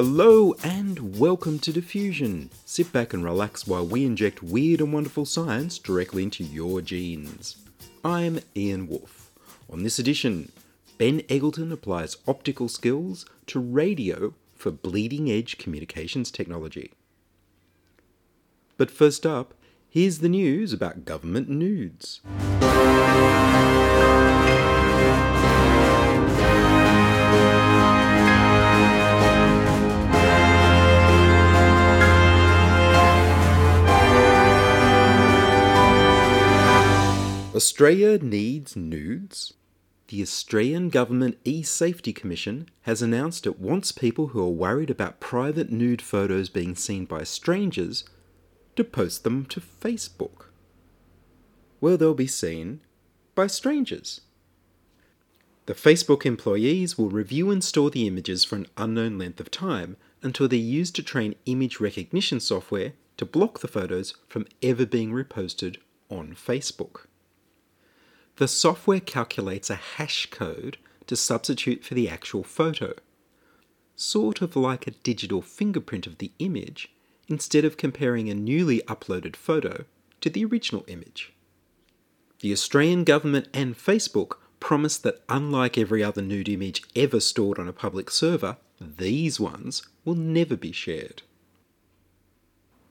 Hello and welcome to Diffusion. Sit back and relax while we inject weird and wonderful science directly into your genes. I'm Ian Wolfe. On this edition, Ben Eggleton applies optical skills to radio for bleeding edge communications technology. But first up, here's the news about government nudes. Australia needs nudes? The Australian Government e Safety Commission has announced it wants people who are worried about private nude photos being seen by strangers to post them to Facebook, where they'll be seen by strangers. The Facebook employees will review and store the images for an unknown length of time until they're used to train image recognition software to block the photos from ever being reposted on Facebook. The software calculates a hash code to substitute for the actual photo, sort of like a digital fingerprint of the image, instead of comparing a newly uploaded photo to the original image. The Australian government and Facebook promise that unlike every other nude image ever stored on a public server, these ones will never be shared.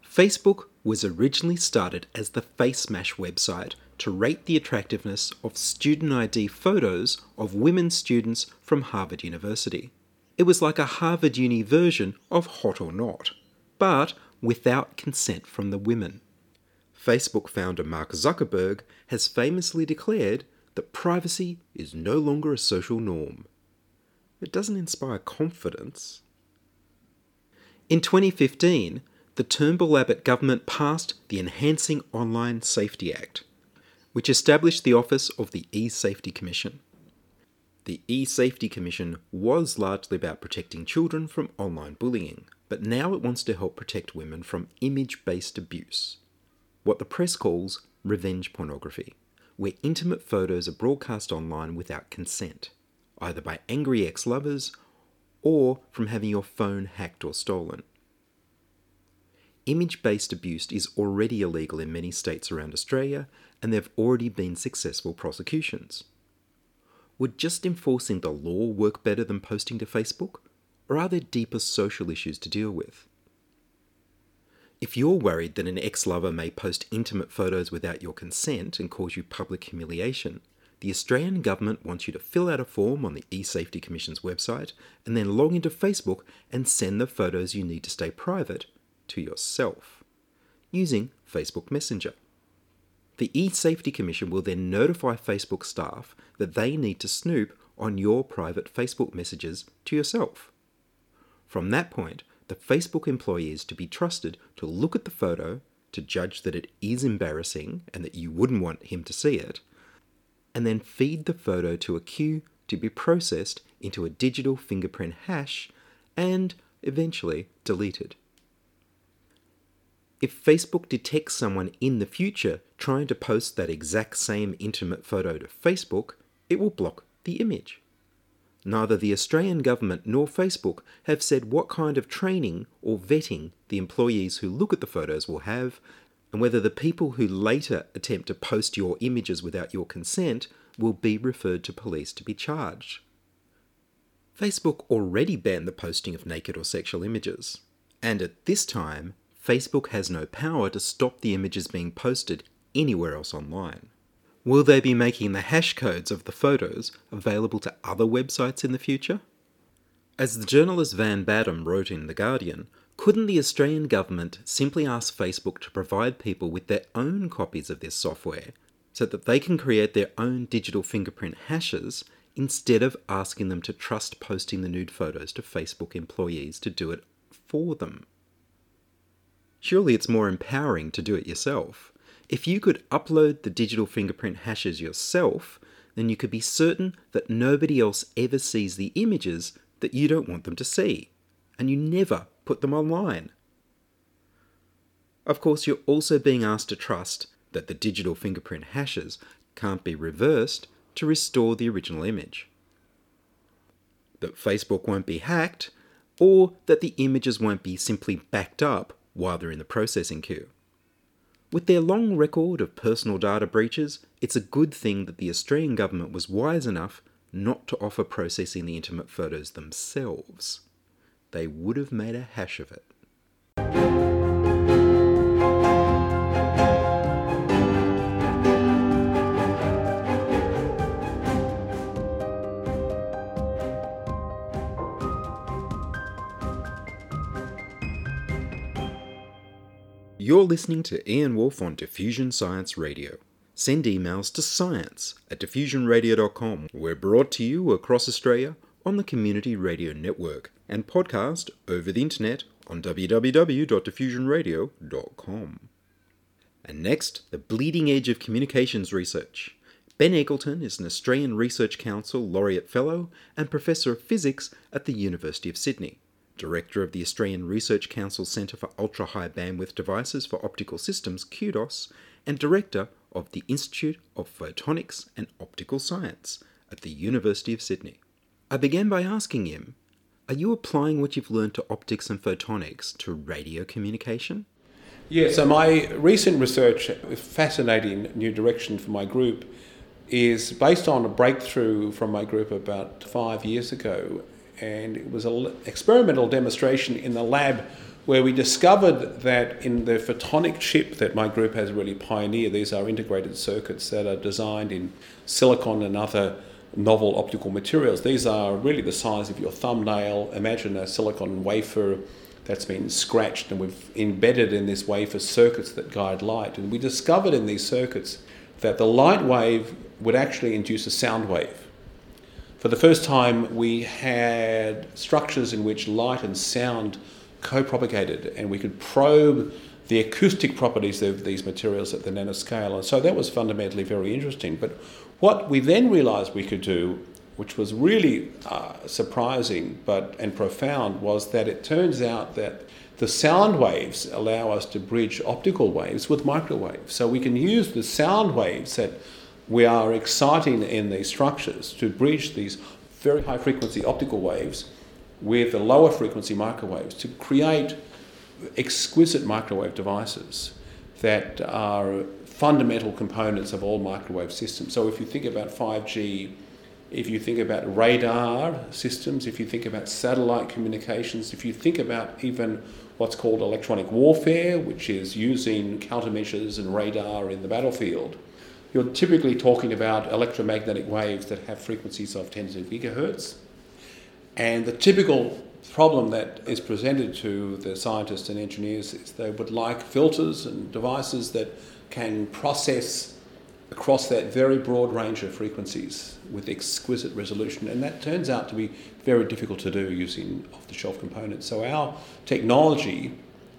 Facebook was originally started as the FaceMash website to rate the attractiveness of student ID photos of women students from Harvard University. It was like a Harvard Uni version of Hot or Not, but without consent from the women. Facebook founder Mark Zuckerberg has famously declared that privacy is no longer a social norm. It doesn't inspire confidence. In 2015, the Turnbull Abbott government passed the Enhancing Online Safety Act, which established the office of the E Safety Commission. The E Safety Commission was largely about protecting children from online bullying, but now it wants to help protect women from image based abuse, what the press calls revenge pornography, where intimate photos are broadcast online without consent, either by angry ex lovers or from having your phone hacked or stolen. Image based abuse is already illegal in many states around Australia, and there have already been successful prosecutions. Would just enforcing the law work better than posting to Facebook? Or are there deeper social issues to deal with? If you're worried that an ex lover may post intimate photos without your consent and cause you public humiliation, the Australian Government wants you to fill out a form on the eSafety Commission's website and then log into Facebook and send the photos you need to stay private to yourself using Facebook Messenger. The eSafety Commission will then notify Facebook staff that they need to snoop on your private Facebook messages to yourself. From that point, the Facebook employee is to be trusted to look at the photo, to judge that it is embarrassing and that you wouldn't want him to see it, and then feed the photo to a queue to be processed into a digital fingerprint hash and eventually deleted. If Facebook detects someone in the future trying to post that exact same intimate photo to Facebook, it will block the image. Neither the Australian government nor Facebook have said what kind of training or vetting the employees who look at the photos will have, and whether the people who later attempt to post your images without your consent will be referred to police to be charged. Facebook already banned the posting of naked or sexual images, and at this time, Facebook has no power to stop the images being posted anywhere else online. Will they be making the hash codes of the photos available to other websites in the future? As the journalist Van Badham wrote in The Guardian, couldn't the Australian government simply ask Facebook to provide people with their own copies of this software so that they can create their own digital fingerprint hashes instead of asking them to trust posting the nude photos to Facebook employees to do it for them? Surely it's more empowering to do it yourself. If you could upload the digital fingerprint hashes yourself, then you could be certain that nobody else ever sees the images that you don't want them to see, and you never put them online. Of course, you're also being asked to trust that the digital fingerprint hashes can't be reversed to restore the original image. That Facebook won't be hacked, or that the images won't be simply backed up while they're in the processing queue. With their long record of personal data breaches, it's a good thing that the Australian government was wise enough not to offer processing the intimate photos themselves. They would have made a hash of it. You're listening to Ian Wolfe on Diffusion Science Radio. Send emails to science at diffusionradio.com. We're brought to you across Australia on the Community Radio Network and podcast over the internet on www.diffusionradio.com. And next, the bleeding edge of communications research. Ben Eggleton is an Australian Research Council Laureate Fellow and Professor of Physics at the University of Sydney. Director of the Australian Research Council Centre for Ultra High Bandwidth Devices for Optical Systems, CUDOS, and Director of the Institute of Photonics and Optical Science at the University of Sydney. I began by asking him Are you applying what you've learned to optics and photonics to radio communication? Yeah, so my recent research, a fascinating new direction for my group, is based on a breakthrough from my group about five years ago and it was an experimental demonstration in the lab where we discovered that in the photonic chip that my group has really pioneered, these are integrated circuits that are designed in silicon and other novel optical materials. These are really the size of your thumbnail. Imagine a silicon wafer that's been scratched, and we've embedded in this wafer circuits that guide light. And we discovered in these circuits that the light wave would actually induce a sound wave. For the first time, we had structures in which light and sound co propagated, and we could probe the acoustic properties of these materials at the nanoscale. And so that was fundamentally very interesting. But what we then realized we could do, which was really uh, surprising but and profound, was that it turns out that the sound waves allow us to bridge optical waves with microwaves. So we can use the sound waves that we are exciting in these structures to bridge these very high frequency optical waves with the lower frequency microwaves to create exquisite microwave devices that are fundamental components of all microwave systems. So if you think about 5G, if you think about radar systems, if you think about satellite communications, if you think about even what's called electronic warfare, which is using countermeasures and radar in the battlefield, you're typically talking about electromagnetic waves that have frequencies of tens of gigahertz. And the typical problem that is presented to the scientists and engineers is they would like filters and devices that can process across that very broad range of frequencies with exquisite resolution. And that turns out to be very difficult to do using off the shelf components. So our technology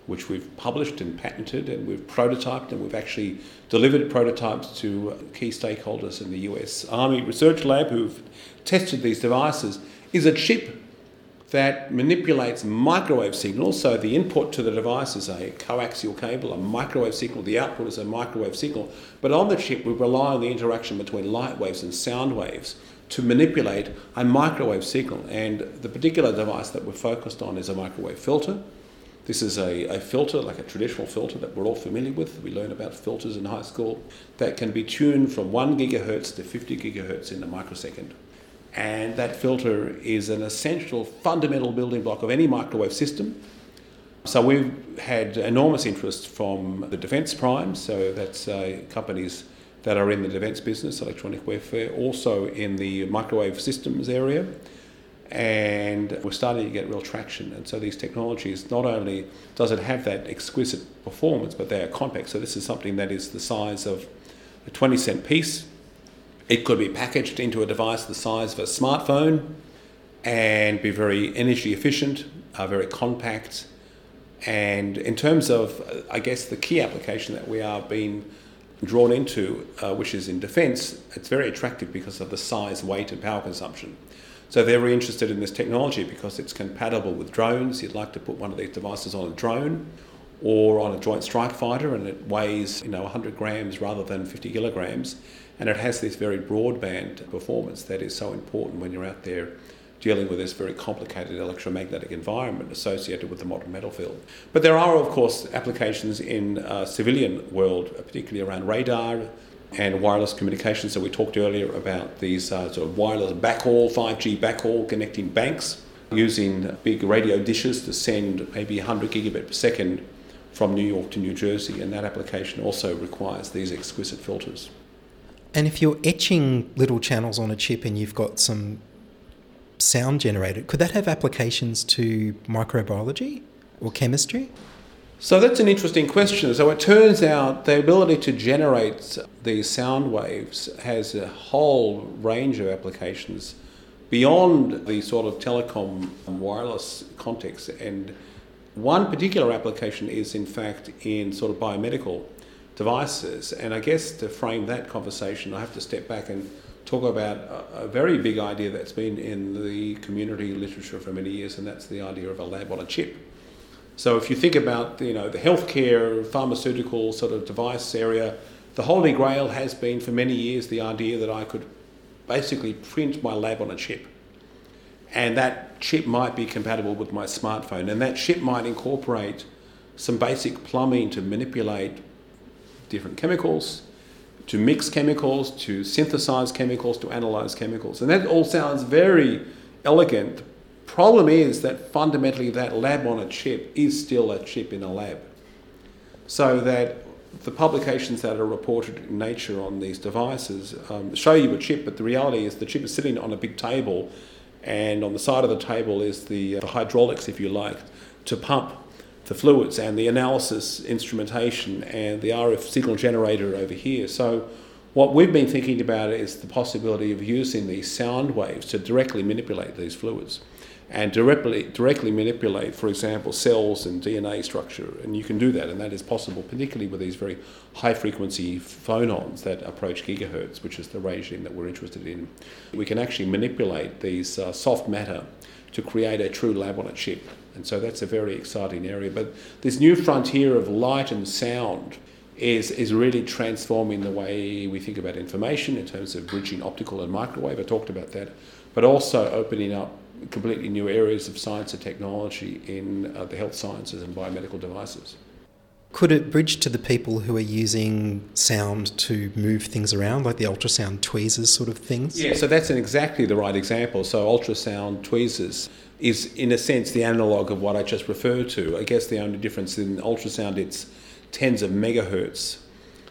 which we've published and patented and we've prototyped and we've actually delivered prototypes to key stakeholders in the US Army Research Lab who've tested these devices, is a chip that manipulates microwave signals. So the input to the device is a coaxial cable, a microwave signal, the output is a microwave signal. But on the chip, we rely on the interaction between light waves and sound waves to manipulate a microwave signal. And the particular device that we're focused on is a microwave filter. This is a, a filter, like a traditional filter that we're all familiar with. We learn about filters in high school that can be tuned from 1 gigahertz to 50 gigahertz in a microsecond. And that filter is an essential, fundamental building block of any microwave system. So we've had enormous interest from the defence primes, so that's uh, companies that are in the defence business, electronic warfare, also in the microwave systems area and we're starting to get real traction. And so these technologies, not only does it have that exquisite performance, but they are compact. So this is something that is the size of a 20 cent piece. It could be packaged into a device the size of a smartphone and be very energy efficient, uh, very compact, And in terms of, uh, I guess, the key application that we are being drawn into, uh, which is in defence, it's very attractive because of the size, weight, and power consumption. So they're very interested in this technology because it's compatible with drones. You'd like to put one of these devices on a drone or on a joint strike fighter, and it weighs you know 100 grams rather than 50 kilograms, and it has this very broadband performance that is so important when you're out there dealing with this very complicated electromagnetic environment associated with the modern metal field. But there are, of course, applications in uh, civilian world, particularly around radar and wireless communications. So we talked earlier about these uh, sort of wireless backhaul, 5G backhaul connecting banks using big radio dishes to send maybe 100 gigabit per second from New York to New Jersey, and that application also requires these exquisite filters. And if you're etching little channels on a chip and you've got some sound generated, could that have applications to microbiology or chemistry? So that's an interesting question. So it turns out the ability to generate these sound waves has a whole range of applications beyond the sort of telecom wireless context. And one particular application is, in fact, in sort of biomedical devices. And I guess to frame that conversation, I have to step back and talk about a, a, very big idea that's been in the community literature for many years, and that's the idea of a lab on a chip. So if you think about you know the healthcare, pharmaceutical sort of device area, the holy grail has been for many years the idea that I could basically print my lab on a chip. And that chip might be compatible with my smartphone, and that chip might incorporate some basic plumbing to manipulate different chemicals, to mix chemicals, to synthesize chemicals, to analyze chemicals. And that all sounds very elegant. Problem is that fundamentally that lab on a chip is still a chip in a lab. So that the publications that are reported in Nature on these devices um, show you a chip, but the reality is the chip is sitting on a big table, and on the side of the table is the, uh, the hydraulics, if you like, to pump the fluids and the analysis instrumentation and the RF signal generator over here. So what we've been thinking about is the possibility of using these sound waves to directly manipulate these fluids and directly, directly manipulate, for example, cells and DNA structure. And you can do that, and that is possible, particularly with these very high frequency phonons that approach gigahertz, which is the regime that we're interested in. We can actually manipulate these uh, soft matter to create a true lab on a chip. And so that's a very exciting area. But this new frontier of light and sound is, is really transforming the way we think about information in terms of bridging optical and microwave. I talked about that. But also opening up completely new areas of science and technology in uh, the health sciences and biomedical devices. Could it bridge to the people who are using sound to move things around, like the ultrasound tweezers sort of things? Yeah, so that's an exactly the right example. So ultrasound tweezers is, in a sense, the analog of what I just referred to. I guess the only difference in ultrasound, it's tens of megahertz.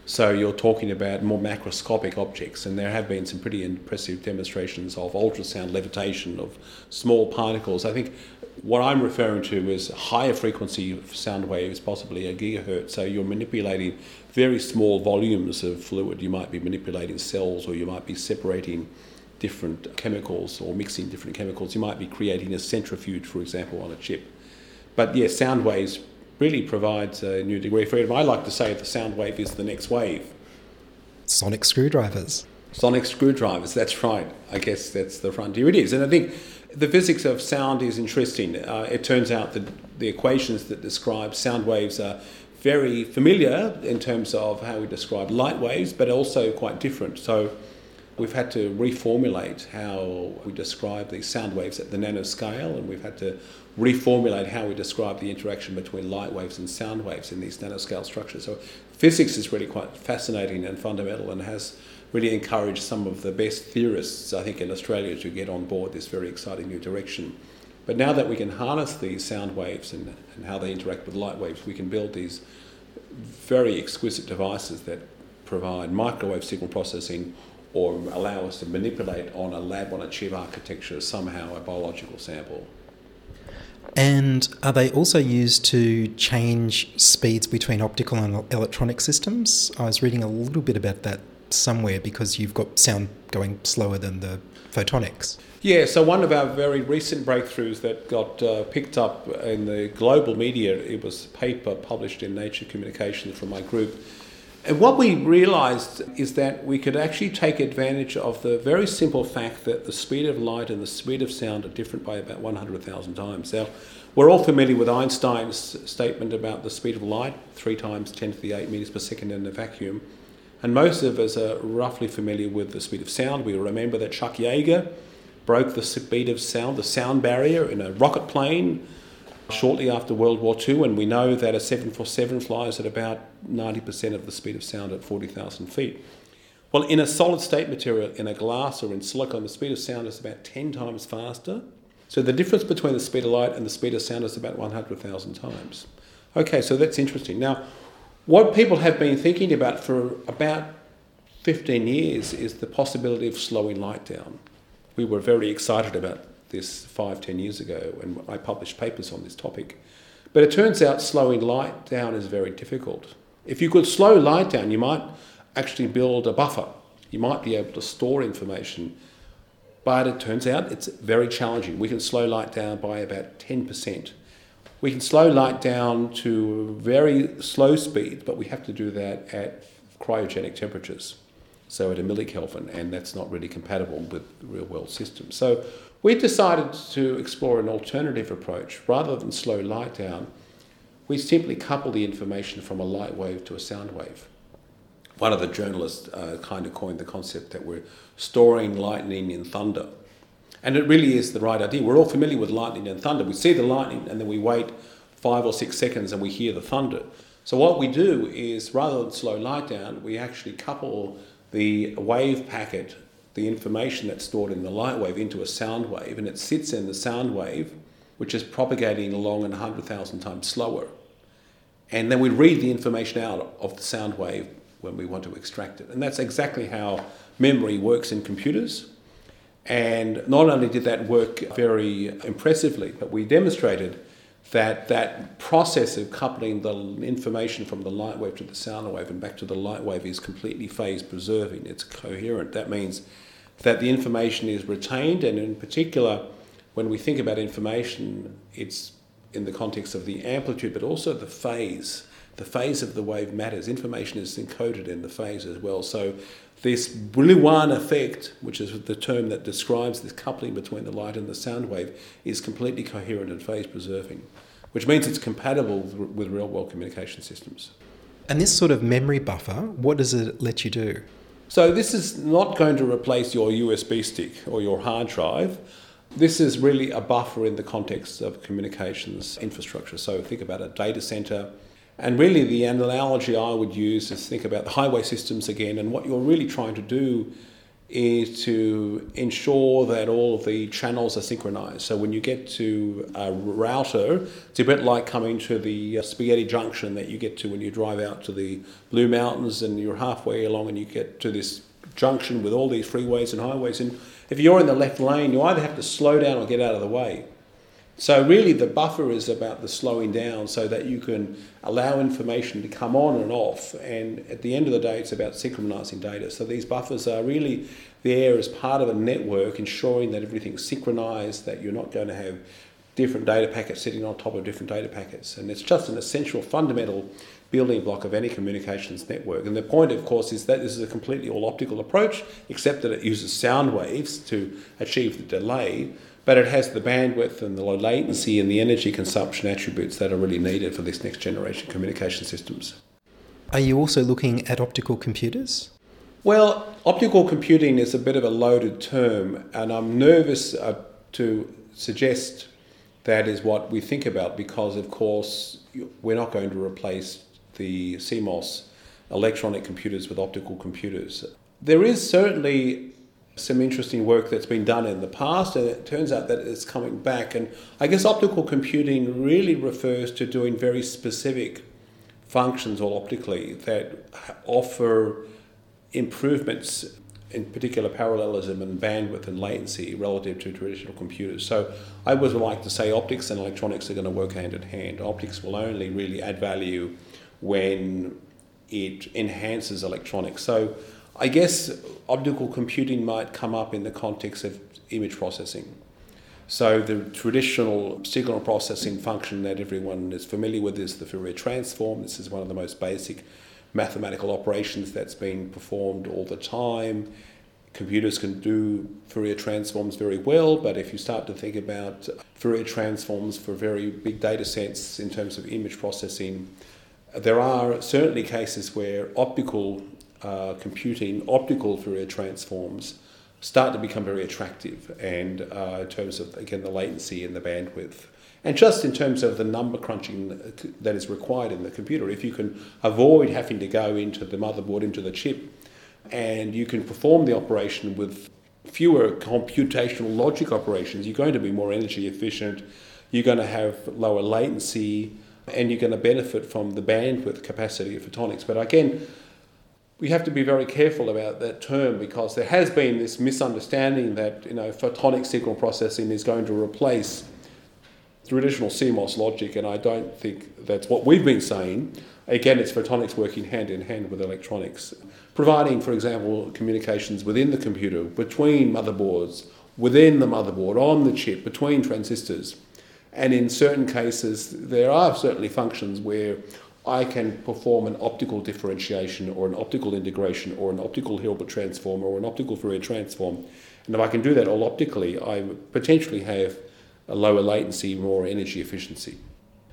So you're talking about more macroscopic objects, and there have been some pretty impressive demonstrations of ultrasound levitation of small particles. I think what I'm referring to is higher frequency sound waves, possibly a gigahertz. So you're manipulating very small volumes of fluid. You might be manipulating cells, or you might be separating different chemicals or mixing different chemicals. You might be creating a centrifuge, for example, on a chip. But yes, sound waves really provides a new degree of freedom. I like to say the sound wave is the next wave. Sonic screwdrivers. Sonic screwdrivers, that's right. I guess that's the frontier it is. And I think the physics of sound is interesting. Uh, it turns out that the equations that describe sound waves are very familiar in terms of how we describe light waves, but also quite different. So we've had to reformulate how we describe these sound waves at the nanoscale, and we've had to reformulate how we describe the interaction between light waves and sound waves in these nanoscale structures. So physics is really quite fascinating and fundamental and has really encouraged some of the best theorists, I think, in Australia to get on board this very exciting new direction. But now that we can harness these sound waves and, and how they interact with light waves, we can build these very exquisite devices that provide microwave signal processing or allow us to manipulate on a lab on a chip architecture somehow a biological sample. And are they also used to change speeds between optical and electronic systems? I was reading a little bit about that somewhere because you've got sound going slower than the photonics. Yeah, so one of our very recent breakthroughs that got uh, picked up in the global media, it was a paper published in Nature Communications from my group. And what we realized is that we could actually take advantage of the very simple fact that the speed of light and the speed of sound are different by about 100,000 times. Now, we're all familiar with Einstein's statement about the speed of light, 3 times 10 to the 8 meters per second in a vacuum. And most of us are roughly familiar with the speed of sound. We remember that Chuck Yeager broke the speed of sound, the sound barrier, in a rocket plane shortly after World War II, and we know that a 747 flies at about 90% of the speed of sound at 40,000 feet. Well, in a solid state material, in a glass or in silicon, the speed of sound is about 10 times faster. So the difference between the speed of light and the speed of sound is about 100,000 times. Okay, so that's interesting. Now, what people have been thinking about for about 15 years is the possibility of slowing light down. We were very excited about this five, ten years ago when I published papers on this topic. But it turns out slowing light down is very difficult. If you could slow light down, you might actually build a buffer. You might be able to store information. But it turns out it's very challenging. We can slow light down by about 10%. We can slow light down to very slow speed, but we have to do that at cryogenic temperatures, so at a millikelvin, and that's not really compatible with real world systems. So we decided to explore an alternative approach. Rather than slow light down, we simply couple the information from a light wave to a sound wave. One of the journalists uh, kind of coined the concept that we're storing lightning in thunder. And it really is the right idea. We're all familiar with lightning and thunder. We see the lightning and then we wait five or six seconds and we hear the thunder. So, what we do is rather than slow light down, we actually couple the wave packet the information that's stored in the light wave into a sound wave, and it sits in the sound wave, which is propagating along at 100,000 times slower. And then we read the information out of the sound wave when we want to extract it. And that's exactly how memory works in computers. And not only did that work very impressively, but we demonstrated that that process of coupling the information from the light wave to the sound wave and back to the light wave is completely phase preserving. It's coherent. That means that the information is retained, and in particular, when we think about information, it's in the context of the amplitude, but also the phase. The phase of the wave matters. Information is encoded in the phase as well. So, this Brillouin effect, which is the term that describes this coupling between the light and the sound wave, is completely coherent and phase preserving, which means it's compatible with real world communication systems. And this sort of memory buffer, what does it let you do? So this is not going to replace your USB stick or your hard drive. This is really a buffer in the context of communications infrastructure. So think about a data center. And really, the analogy I would use is think about the highway systems again. And what you're really trying to do is to ensure that all of the channels are synchronized. So when you get to a router, it's a bit like coming to the uh, spaghetti junction that you get to when you drive out to the Blue Mountains and you're halfway along and you get to this junction with all these freeways and highways. And if you're in the left lane, you either have to slow down or get out of the way. So really the buffer is about the slowing down so that you can allow information to come on and off and at the end of the day it's about synchronizing data. So these buffers are really there as part of a network ensuring that everything's synchronized, that you're not going to have different data packets sitting on top of different data packets. And it's just an essential fundamental building block of any communications network. And the point, of course, is that this is a completely all optical approach, except that it uses sound waves to achieve the delay but it has the bandwidth and the low latency and the energy consumption attributes that are really needed for this next generation communication systems. Are you also looking at optical computers? Well, optical computing is a bit of a loaded term, and I'm nervous uh, to suggest that is what we think about because, of course, we're not going to replace the CMOS electronic computers with optical computers. There is certainly some interesting work that's been done in the past, and it turns out that it's coming back. And I guess optical computing really refers to doing very specific functions all optically that offer improvements in particular parallelism and bandwidth and latency relative to traditional computers. So I would like to say optics and electronics are going to work hand in hand. Optics will only really add value when it enhances electronics. So I guess optical computing might come up in the context of image processing. So the traditional signal processing function that everyone is familiar with is the Fourier transform. This is one of the most basic mathematical operations that's been performed all the time. Computers can do Fourier transforms very well, but if you start to think about Fourier transforms for very big data sets in terms of image processing, there are certainly cases where optical uh, computing, optical Fourier transforms, start to become very attractive and uh, in terms of again the latency and the bandwidth. And just in terms of the number crunching that is required in the computer if you can avoid having to go into the motherboard into the chip and you can perform the operation with fewer computational logic operations you're going to be more energy efficient you're going to have lower latency and you're going to benefit from the bandwidth capacity of photonics. But again we have to be very careful about that term because there has been this misunderstanding that you know photonic signal processing is going to replace traditional CMOS logic, and I don't think that's what we've been saying. Again, it's photonics working hand in hand with electronics, providing, for example, communications within the computer, between motherboards, within the motherboard, on the chip, between transistors. And in certain cases, there are certainly functions where I can perform an optical differentiation or an optical integration or an optical Hilbert transform or an optical Fourier transform. And if I can do that all optically, I potentially have a lower latency, more energy efficiency.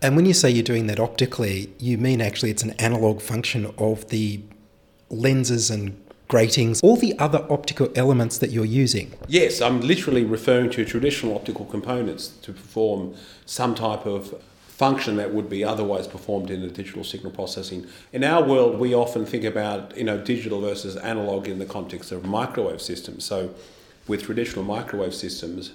And when you say you're doing that optically, you mean actually it's an analog function of the lenses and gratings, all the other optical elements that you're using? Yes, I'm literally referring to traditional optical components to perform some type of function that would be otherwise performed in a digital signal processing. In our world, we often think about you know digital versus analog in the context of microwave systems. So, with traditional microwave systems,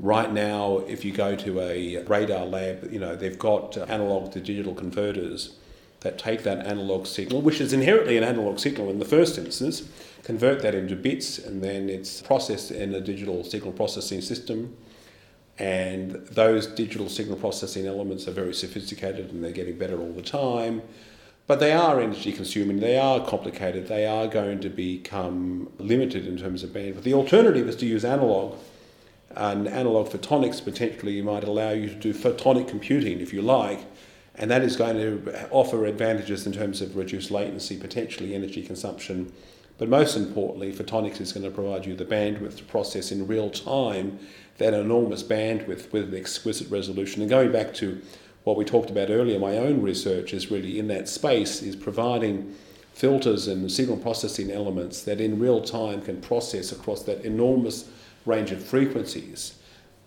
right now, if you go to a radar lab, you know they've got uh, analog to digital converters that take that analog signal, which is inherently an analog signal in the first instance, convert that into bits, and then it's processed in a digital signal processing system and those digital signal processing elements are very sophisticated and they're getting better all the time. But they are energy consuming, they are complicated, they are going to become limited in terms of bandwidth. The alternative is to use analog, and analog photonics potentially might allow you to do photonic computing if you like, and that is going to offer advantages in terms of reduced latency, potentially energy consumption. But most importantly, photonics is going to provide you the bandwidth to process in real time that enormous bandwidth with an exquisite resolution. And going back to what we talked about earlier, my own research is really in that space, is providing filters and signal processing elements that in real time can process across that enormous range of frequencies,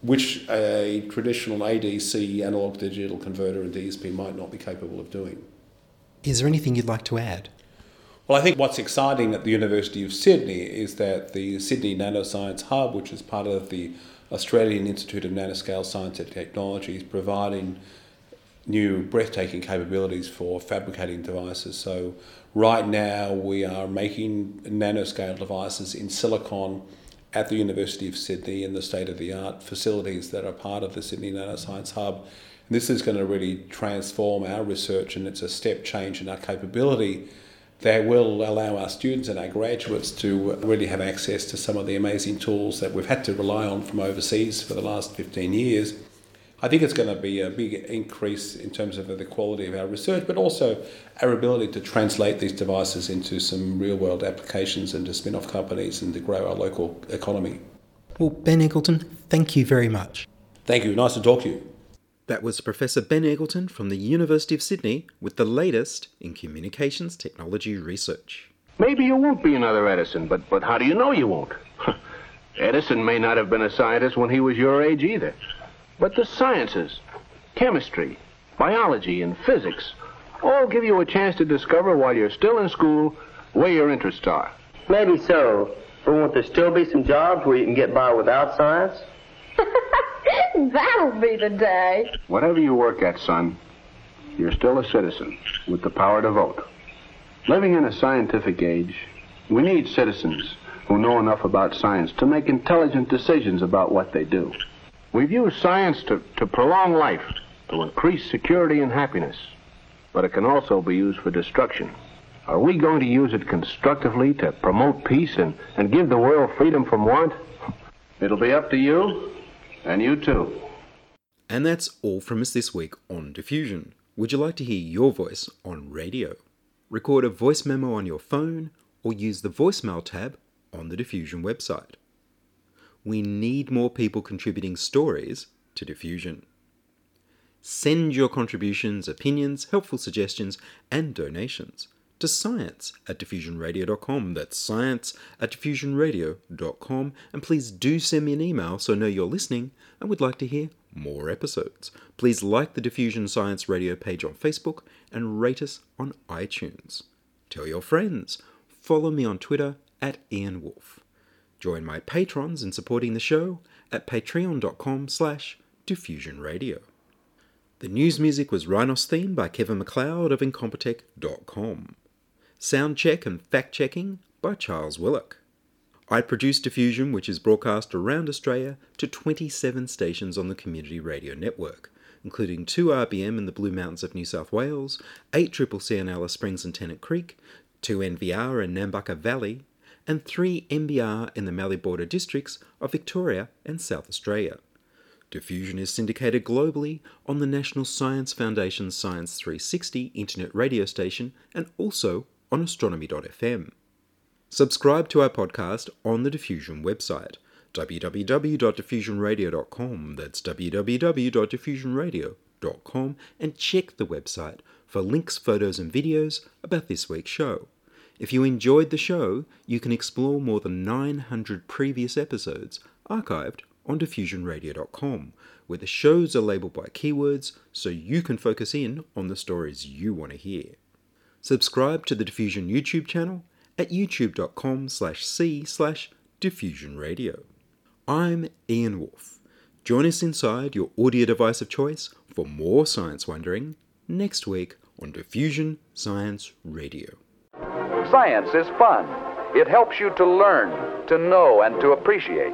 which a traditional ADC, analog digital converter, and DSP might not be capable of doing. Is there anything you'd like to add? Well, I think what's exciting at the University of Sydney is that the Sydney Nanoscience Hub, which is part of the Australian Institute of Nanoscale Science and Technology is providing new breathtaking capabilities for fabricating devices. So, right now, we are making nanoscale devices in silicon at the University of Sydney in the state of the art facilities that are part of the Sydney Nanoscience Hub. And this is going to really transform our research, and it's a step change in our capability that will allow our students and our graduates to really have access to some of the amazing tools that we've had to rely on from overseas for the last 15 years. I think it's going to be a big increase in terms of the quality of our research, but also our ability to translate these devices into some real world applications and to spin off companies and to grow our local economy. Well, Ben Eggleton, thank you very much. Thank you. Nice to talk to you. That was Professor Ben Eggleton from the University of Sydney with the latest in communications technology research. Maybe you won't be another Edison, but, but how do you know you won't? Edison may not have been a scientist when he was your age either. But the sciences, chemistry, biology, and physics all give you a chance to discover while you're still in school where your interests are. Maybe so. But won't there still be some jobs where you can get by without science? That'll be the day. Whatever you work at, son, you're still a citizen with the power to vote. Living in a scientific age, we need citizens who know enough about science to make intelligent decisions about what they do. We've used science to, to prolong life, to increase security and happiness, but it can also be used for destruction. Are we going to use it constructively to promote peace and, and give the world freedom from want? It'll be up to you, and you too. And that's all from us this week on Diffusion. Would you like to hear your voice on radio? Record a voice memo on your phone or use the voicemail tab on the Diffusion website. We need more people contributing stories to Diffusion. Send your contributions, opinions, helpful suggestions, and donations to science at diffusionradio.com. That's science at diffusionradio.com. And please do send me an email so I know you're listening and would like to hear more episodes. Please like the Diffusion Science Radio page on Facebook and rate us on iTunes. Tell your friends. Follow me on Twitter at Ian Wolfe. Join my patrons in supporting the show at patreon.com slash diffusionradio. The news music was Rhinos theme by Kevin MacLeod of Incompetech.com. Sound check and fact checking by Charles Willock. I produce Diffusion, which is broadcast around Australia to 27 stations on the Community Radio Network, including 2 RBM in the Blue Mountains of New South Wales, 8 Triple C in Alice Springs and Tennant Creek, 2 NVR in Nambucca Valley, and 3 MBR in the Mallee Border districts of Victoria and South Australia. Diffusion is syndicated globally on the National Science Foundation's Science 360 internet radio station and also on astronomy.fm. Subscribe to our podcast on the Diffusion website, www.diffusionradio.com. That's www.diffusionradio.com, and check the website for links, photos, and videos about this week's show. If you enjoyed the show, you can explore more than 900 previous episodes archived on diffusionradio.com, where the shows are labeled by keywords so you can focus in on the stories you want to hear. Subscribe to the Diffusion YouTube channel at youtube.com slash c slash diffusionradio. I'm Ian Wolfe. Join us inside your audio device of choice for more science wondering next week on Diffusion Science Radio. Science is fun. It helps you to learn, to know, and to appreciate.